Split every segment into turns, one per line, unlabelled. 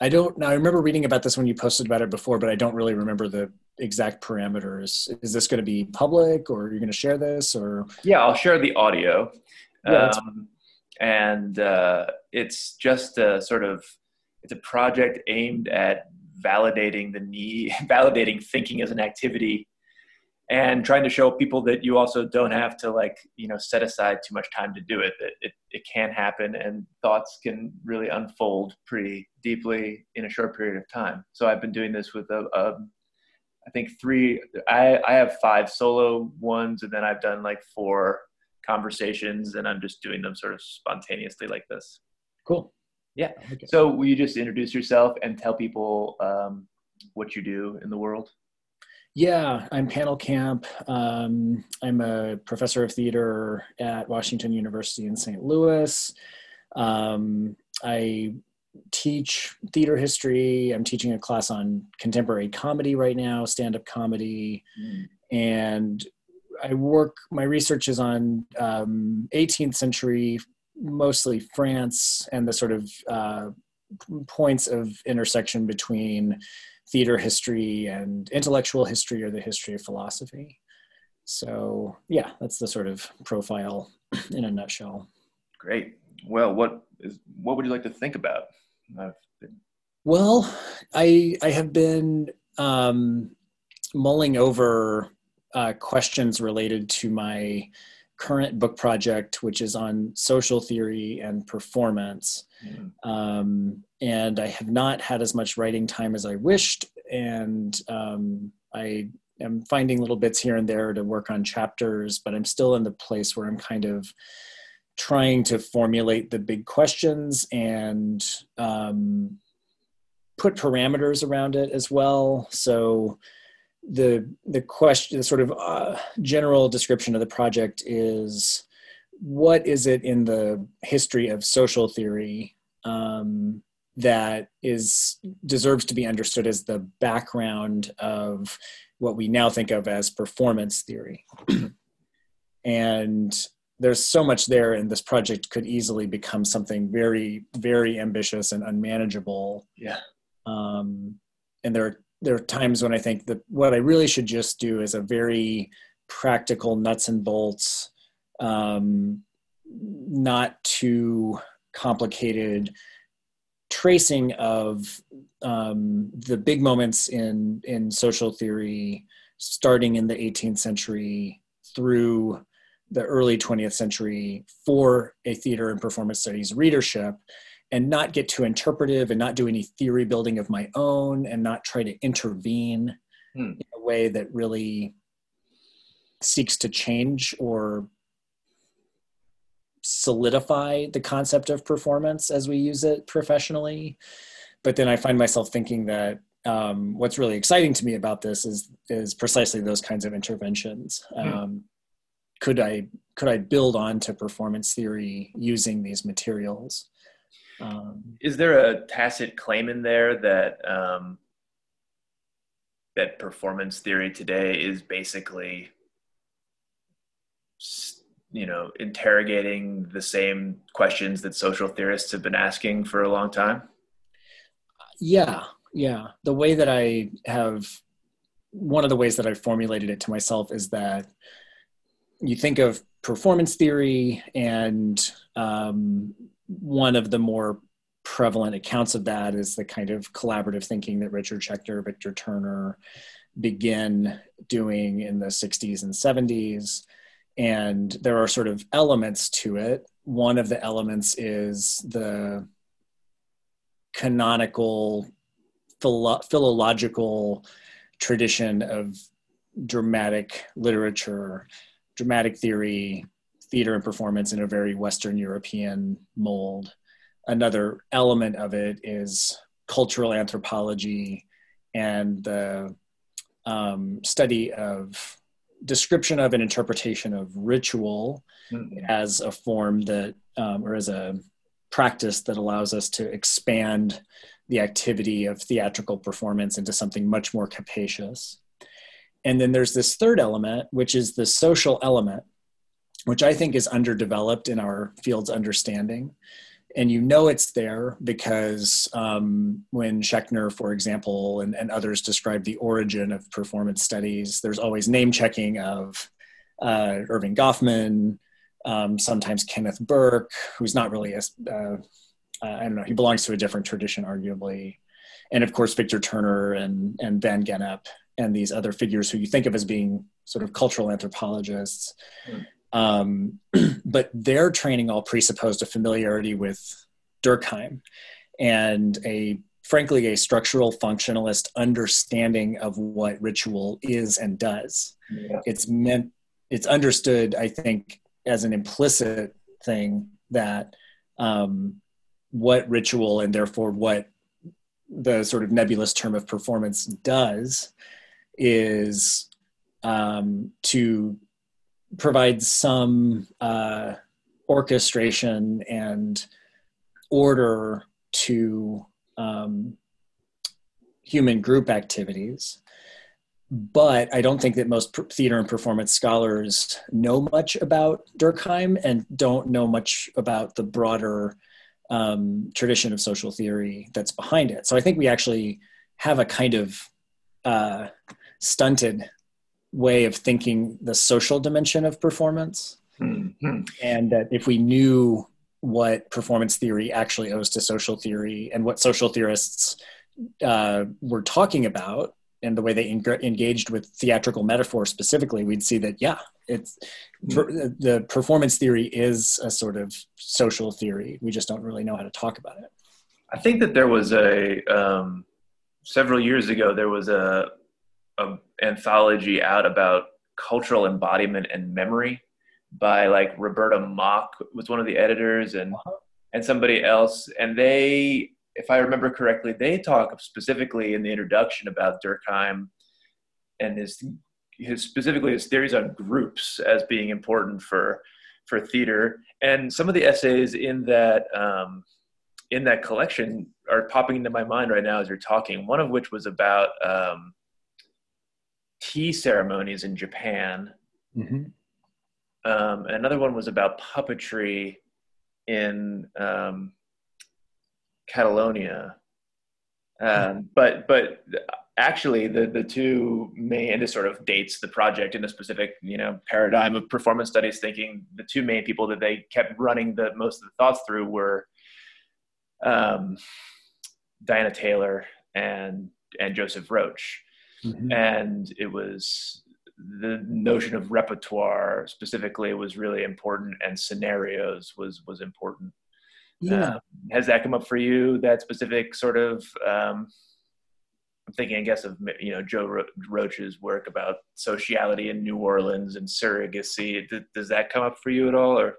I don't. now I remember reading about this when you posted about it before, but I don't really remember the exact parameters. Is this going to be public, or you're going to share this, or?
Yeah, I'll share the audio, yeah, um, and uh, it's just a sort of it's a project aimed at validating the need, validating thinking as an activity and trying to show people that you also don't have to like you know set aside too much time to do it that it, it can happen and thoughts can really unfold pretty deeply in a short period of time. So i've been doing this with a, a I think three I, I have five solo ones and then i've done like four conversations and i'm just doing them sort of spontaneously like this.
Cool.
Yeah. Okay. so will you just introduce yourself and tell people um, what you do in the world
yeah, I'm Pannill Camp. Um, I'm a professor of theater at Washington University in St. Louis. Um, I teach theater history. I'm teaching a class on contemporary comedy right now, stand up comedy. Mm. And I work, my research is on um, 18th century, mostly France, and the sort of uh, points of intersection between theater history and intellectual history or the history of philosophy. So yeah, that's the sort of profile in a nutshell.
Great. Well, what is what would you like to think about?
Been... Well, I I have been um, mulling over uh, questions related to my current book project, which is on social theory and performance. Mm. Um, and I have not had as much writing time as I wished. And um, I am finding little bits here and there to work on chapters, but I'm still in the place where I'm kind of trying to formulate the big questions and um, put parameters around it as well. So the the question, the sort of uh, general description of the project is what is it in the history of social theory um, that is deserves to be understood as the background of what we now think of as performance theory? And there's so much there and this project could easily become something very very ambitious and unmanageable.
Yeah.
Um, and there are there are times when i think that what i really should just do is a very practical nuts and bolts um, not too complicated tracing of um, the big moments in in social theory starting in the 18th century through the early 20th century for a theater and performance studies readership and not get too interpretive and not do any theory building of my own and not try to intervene hmm. in a way that really seeks to change or solidify the concept of performance as we use it professionally. But then I find myself thinking that um, what's really exciting to me about this is is precisely those kinds of interventions. Hmm. Um, could I could I build on to performance theory using these materials?
Um, is there a tacit claim in there that um, that performance theory today is basically you know interrogating the same questions that social theorists have been asking for a long time?
Yeah yeah. The way that i have one of the ways that i formulated it to myself is that you think of performance theory and um, one of the more prevalent accounts of that is the kind of collaborative thinking that richard schechner victor turner begin doing in the 60s and 70s and there are sort of elements to it. One of the elements is the canonical philo- philological tradition of dramatic literature, dramatic theory, theater and performance in a very Western European mold. Another element of it is cultural anthropology and the um, study of description of an interpretation of ritual mm-hmm. as a form that, um, or as a practice that allows us to expand the activity of theatrical performance into something much more capacious. And then there's this third element, which is the social element, which I think is underdeveloped in our field's understanding. And you know it's there because um, when Schechner, for example, and, and, others describe the origin of performance studies, there's always name checking of uh, Erving Goffman, um, sometimes Kenneth Burke, who's not really a, uh, I don't know, he belongs to a different tradition, arguably. And of course, Victor Turner and, and Van Gennep and these other figures who you think of as being sort of cultural anthropologists. Mm. Um, but their training all presupposed a familiarity with Durkheim and a frankly a structural functionalist understanding of what ritual is and does. Yeah. It's meant it's understood, I think, as an implicit thing that um, what ritual and therefore what the sort of nebulous term of performance does is um, to provide some uh, orchestration and order to um, human group activities. But I don't think that most theater and performance scholars know much about Durkheim and don't know much about the broader um, tradition of social theory that's behind it. So I think we actually have a kind of uh, stunted way of thinking the social dimension of performance. Mm-hmm. And that if we knew what performance theory actually owes to social theory and what social theorists uh, were talking about and the way they en- engaged with theatrical metaphor specifically, we'd see that, yeah, it's mm-hmm. the performance theory is a sort of social theory. We just don't really know how to talk about it.
I think that there was a, um, several years ago, there was a, a anthology out about cultural embodiment and memory by like Roberta Mock was one of the editors and uh-huh. and somebody else and they if I remember correctly they talk specifically in the introduction about Durkheim and his his specifically his theories on groups as being important for for theater and some of the essays in that um, in that collection are popping into my mind right now as you're talking one of which was about um, tea ceremonies in Japan. Mm-hmm. Um, another one was about puppetry in um, Catalonia. Um, but but actually, the the two main and this sort of dates the project in a specific you know paradigm of performance studies thinking. The two main people that they kept running the most of the thoughts through were um, Diana Taylor and and Joseph Roach mm-hmm. and it was the notion of repertoire specifically was really important and scenarios was was important. Yeah. Uh, has that come up for you that specific sort of um, i'm thinking i guess of you know joe Ro- roach's work about sociality in new orleans and surrogacy. Does that come up for you at all or?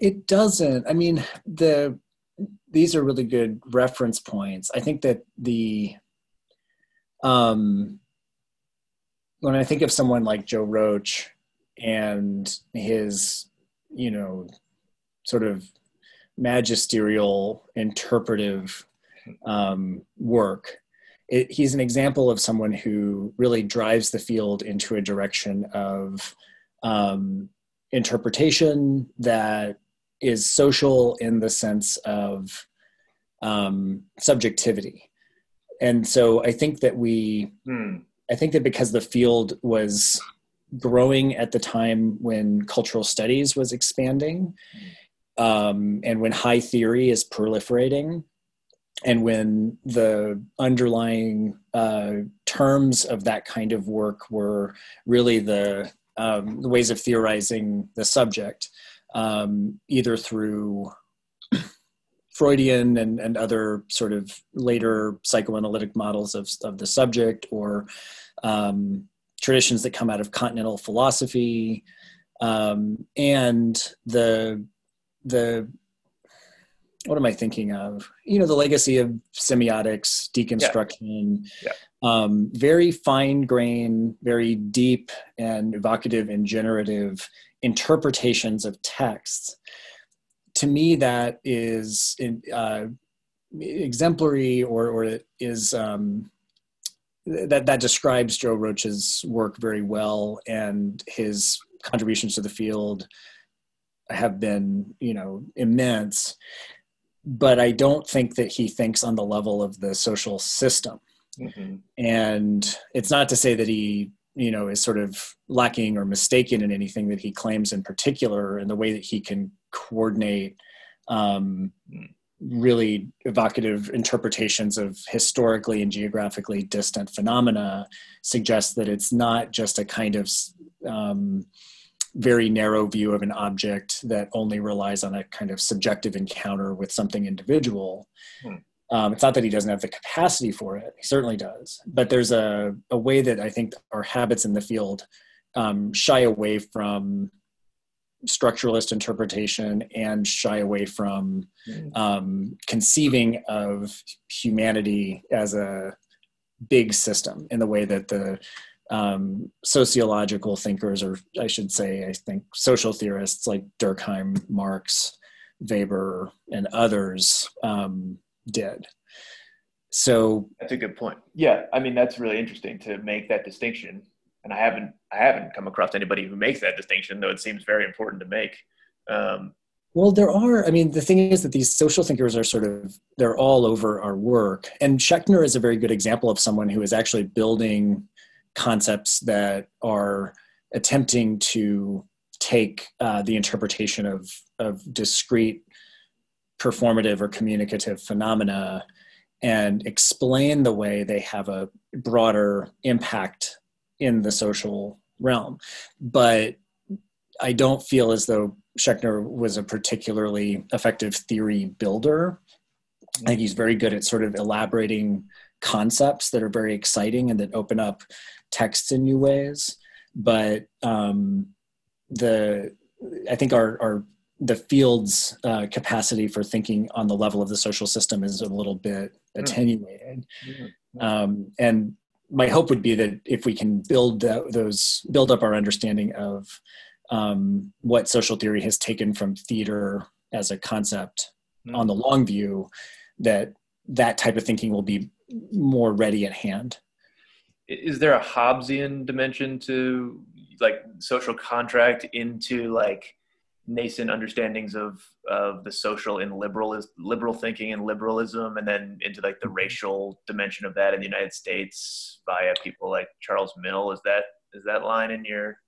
It doesn't. I mean the these are really good reference points. I think that the um when I think of someone like Joe Roach and his, you know, sort of magisterial interpretive um, work, it, he's an example of someone who really drives the field into a direction of um, interpretation that is social in the sense of um, subjectivity. And so I think that we, hmm. I think that because the field was growing at the time when cultural studies was expanding, um, and when high theory is proliferating, and when the underlying uh, terms of that kind of work were really the, um, the ways of theorizing the subject, um, either through Freudian and, and other sort of later psychoanalytic models of, of the subject or um, traditions that come out of continental philosophy um, and the the what am I thinking of? You know, the legacy of semiotics, deconstruction, yeah. Yeah. Um, very fine grain, very deep and evocative and generative interpretations of texts to me that is uh, exemplary or, or is um, that that describes Joe Roach's work very well and his contributions to the field have been you know immense but I don't think that he thinks on the level of the social system. Mm-hmm. And it's not to say that he, you know, is sort of lacking or mistaken in anything that he claims in particular in the way that he can coordinate um, really evocative interpretations of historically and geographically distant phenomena suggests that it's not just a kind of um, very narrow view of an object that only relies on a kind of subjective encounter with something individual. Hmm. Um, it's not that he doesn't have the capacity for it, he certainly does. But there's a, a way that I think our habits in the field um, shy away from structuralist interpretation and shy away from hmm. um, conceiving of humanity as a big system in the way that the um, sociological thinkers, or I should say, I think social theorists like Durkheim, Marx, Weber, and others um, did. So
that's a good point. Yeah, I mean that's really interesting to make that distinction, and I haven't I haven't come across anybody who makes that distinction, though it seems very important to make. Um,
well, there are. I mean, the thing is that these social thinkers are sort of they're all over our work, and Schechner is a very good example of someone who is actually building concepts that are attempting to take uh, the interpretation of, of discrete performative or communicative phenomena and explain the way they have a broader impact in the social realm. But I don't feel as though Schechner was a particularly effective theory builder. I think he's very good at sort of elaborating concepts that are very exciting and that open up texts in new ways. But um, the I think our, our the field's uh, capacity for thinking on the level of the social system is a little bit hmm. attenuated. Mm-hmm. Um, and my hope would be that if we can build those, build up our understanding of um, what social theory has taken from theater as a concept mm-hmm. on the long view, that that type of thinking will be more ready at hand
is there a Hobbesian dimension to like social contract into like nascent understandings of of the social and liberal is liberal thinking and liberalism and then into like the racial dimension of that in the United States via people like Charles Mill. Is that is that line in your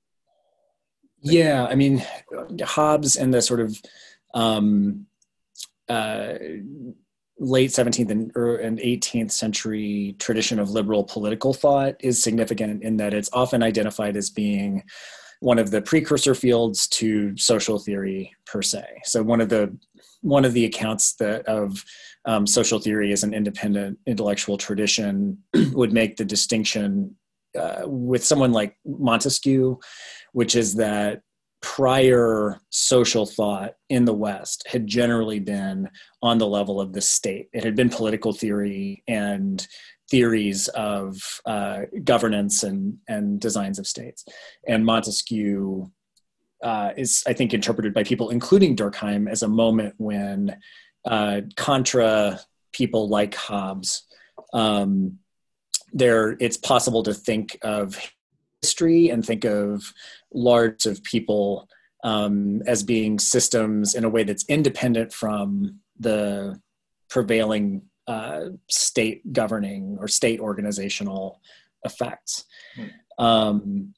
yeah I mean Hobbes and the sort of um uh late 17th and, and 18th century tradition of liberal political thought is significant in that it's often identified as being one of the precursor fields to social theory per se. So one of the one of the accounts that of um, social theory as an independent intellectual tradition would make the distinction uh, with someone like Montesquieu, which is that prior social thought in the West had generally been on the level of the state. It had been political theory and theories of uh, governance and, and designs of states. And Montesquieu uh, is, I think, interpreted by people, including Durkheim, as a moment when, uh, contra people like Hobbes, um, there it's possible to think of history and think of large of people um, as being systems in a way that's independent from the prevailing uh, state governing or state organizational effects. Hmm. Um,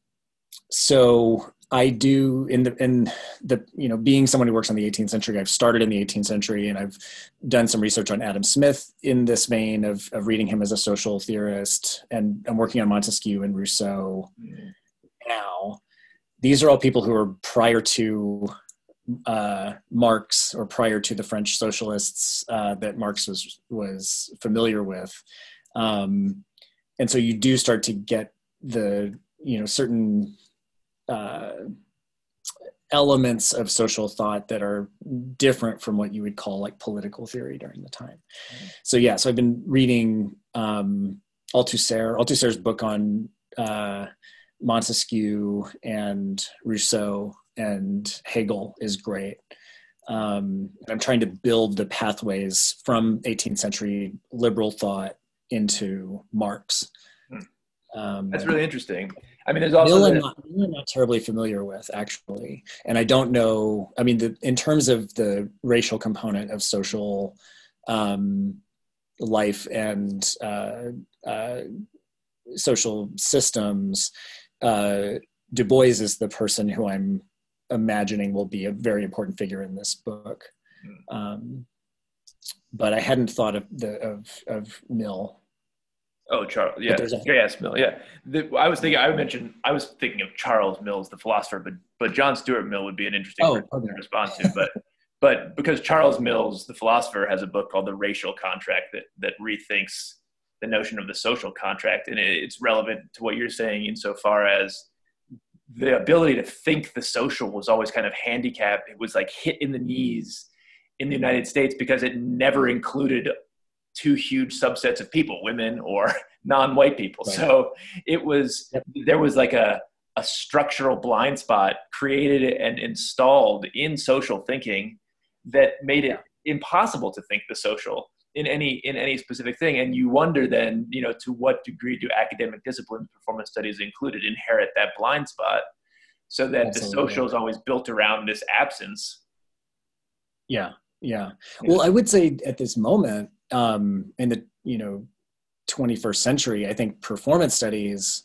so I do in the in the you know being someone who works on the 18th century, I've started in the 18th century and I've done some research on Adam Smith in this vein of of reading him as a social theorist, and I'm working on Montesquieu and Rousseau mm. now. These are all people who are prior to uh, Marx or prior to the French socialists uh, that Marx was was familiar with, um, and so you do start to get the you know certain uh, elements of social thought that are different from what you would call like political theory during the time. Mm-hmm. So yeah, so I've been reading um, Althusser, Althusser's book on uh, Montesquieu and Rousseau and Hegel is great. Um, I'm trying to build the pathways from 18th century liberal thought into Marx.
Hmm. Um, That's really interesting. I mean, there's also
Mill, I'm, not, I'm not terribly familiar with actually, and I don't know. I mean, the, in terms of the racial component of social um, life and uh, uh, social systems, uh, Du Bois is the person who I'm imagining will be a very important figure in this book. Hmm. Um, but I hadn't thought of the of of Mill
Oh, Charles. Yeah. J.S. Mill. Yeah. The, I was thinking. I mentioned. I was thinking of Charles Mills, the philosopher, but but John Stuart Mill would be an interesting oh, okay. to respond to. But but because Charles Mills, the philosopher, has a book called The Racial Contract that that rethinks the notion of the social contract, and it, it's relevant to what you're saying insofar as the ability to think the social was always kind of handicapped. It was like hit in the knees in the United States because it never included two huge subsets of people, women or non-white people. Right. So it was there was like a a structural blind spot created and installed in social thinking that made it impossible to think the social in any in any specific thing and you wonder then you know to what degree do academic disciplines performance studies included inherit that blind spot so that Absolutely. the social is always built around this absence
yeah yeah well i would say at this moment um, in the you know 21st century, I think performance studies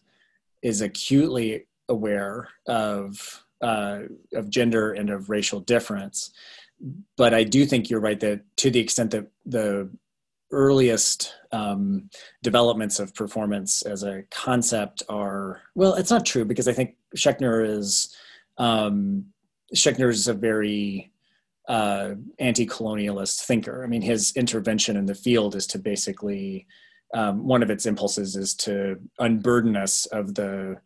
is acutely aware of uh, of gender and of racial difference. But I do think you're right that to the extent that the earliest um, developments of performance as a concept are well, it's not true because I think Schechner is um, Schechner is a very uh, anti-colonialist thinker. I mean, his intervention in the field is to basically um, one of its impulses is to unburden us of the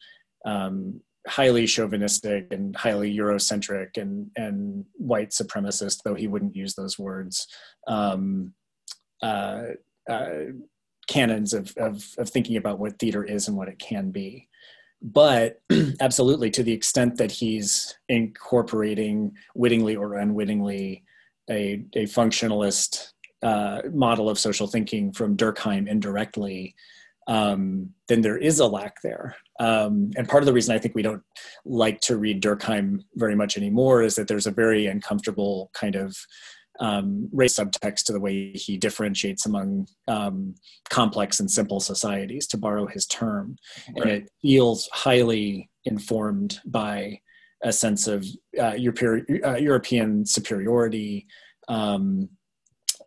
um, highly chauvinistic and highly Eurocentric and and white supremacist, though he wouldn't use those words. Um, uh, uh, canons of, of, of thinking about what theater is and what it can be. But absolutely to the extent that he's incorporating wittingly or unwittingly a, a functionalist uh, model of social thinking from durkheim indirectly um, then there is a lack there. Um, and part of the reason i think we don't like to read durkheim very much anymore is that there's a very uncomfortable kind of um, race subtext to the way he differentiates among um, complex and simple societies, to borrow his term. Right. And it feels highly informed by a sense of uh, European, uh, European superiority, um,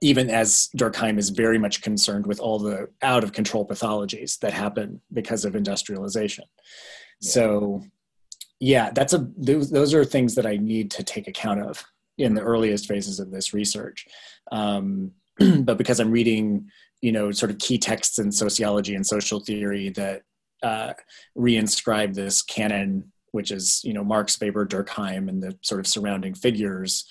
even as Durkheim is very much concerned with all the out of control pathologies that happen because of industrialization. Yeah. So, yeah, that's a those, those are things that I need to take account of in the earliest phases of this research. Um, but because I'm reading, you know, sort of key texts in sociology and social theory that uh, reinscribe this canon, which is, you know, Marx, Weber, Durkheim, and the sort of surrounding figures.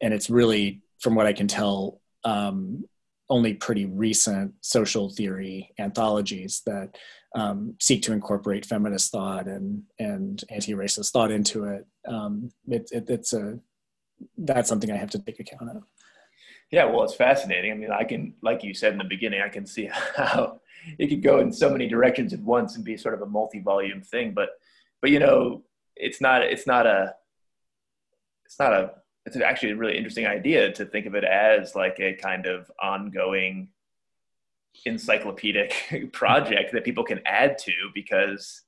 And it's really, from what I can tell, um, only pretty recent social theory anthologies that um, seek to incorporate feminist thought and and anti-racist thought into it. Um, it, it it's a that's something I have to take account of.
Yeah, well, it's fascinating. I mean, I can, like you said in the beginning, I can see how it could go in so many directions at once and be sort of a multi-volume thing. But, but you know, it's not, it's not a, it's not a, it's actually a really interesting idea to think of it as like a kind of ongoing encyclopedic project that people can add to because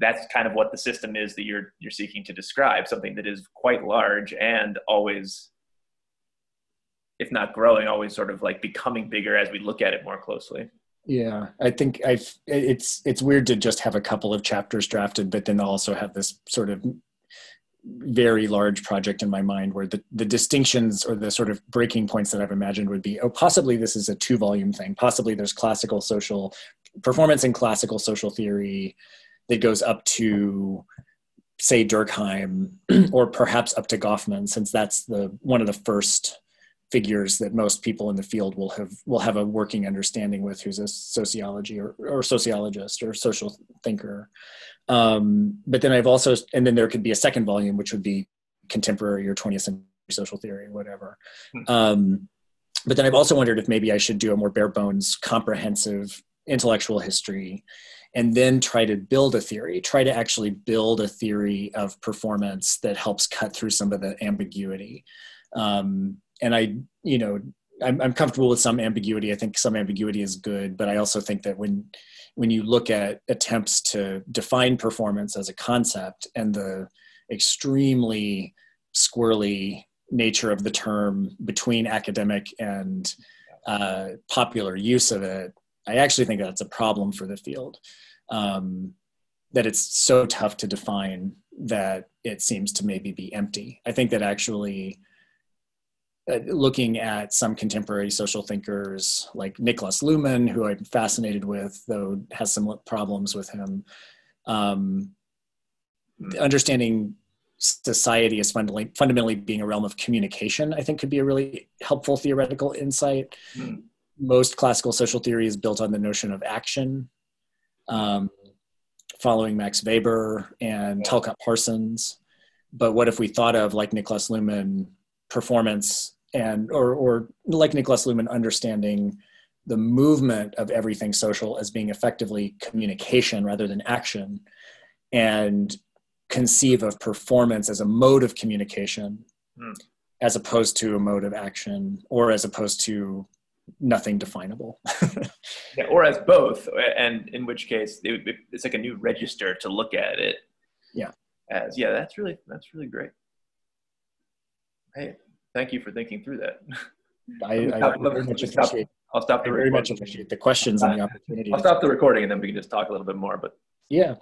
that's kind of what the system is that you're you're seeking to describe something that is quite large and always if not growing always sort of like becoming bigger as we look at it more closely
yeah i think i it's it's weird to just have a couple of chapters drafted but then also have this sort of very large project in my mind where the, the distinctions or the sort of breaking points that I've imagined would be, oh, possibly this is a two volume thing. Possibly there's classical social performance and classical social theory that goes up to say Durkheim or perhaps up to Goffman, since that's the one of the first figures that most people in the field will have will have a working understanding with who's a sociology or, or sociologist or social thinker. Um, but then I've also and then there could be a second volume which would be contemporary or 20th century social theory or whatever. Hmm. Um, but then I've also wondered if maybe I should do a more bare bones comprehensive intellectual history and then try to build a theory try to actually build a theory of performance that helps cut through some of the ambiguity. Um, and i you know I'm, I'm comfortable with some ambiguity. I think some ambiguity is good but i also think that when when you look at attempts to define performance as a concept and the extremely squirrely nature of the term between academic and uh, popular use of it, I actually think that's a problem for the field. Um, that it's so tough to define that it seems to maybe be empty. I think that actually uh, looking at some contemporary social thinkers like Niklas Luhmann, who I'm fascinated with, though has some problems with him, um, understanding society as fundamentally, fundamentally being a realm of communication, I think could be a really helpful theoretical insight. Mm. Most classical social theory is built on the notion of action, um, following Max Weber and. Talcott Parsons. But what if we thought of, like Niklas Luhmann, performance and, or, or like Niklas Luhmann, understanding the movement of everything social as being effectively communication rather than action and conceive of performance as a mode of communication mm. as opposed to a mode of action or as opposed to nothing definable.
Yeah, or as both and in which case it, it's like a new register to look at it.
Yeah.
As yeah that's really that's really great. Hey thank you for thinking through that.
I, I very much appreciate
I'll stop the
I very much appreciate the questions and the opportunity.
I'll stop the recording and then we can just talk a little bit more. But
yeah,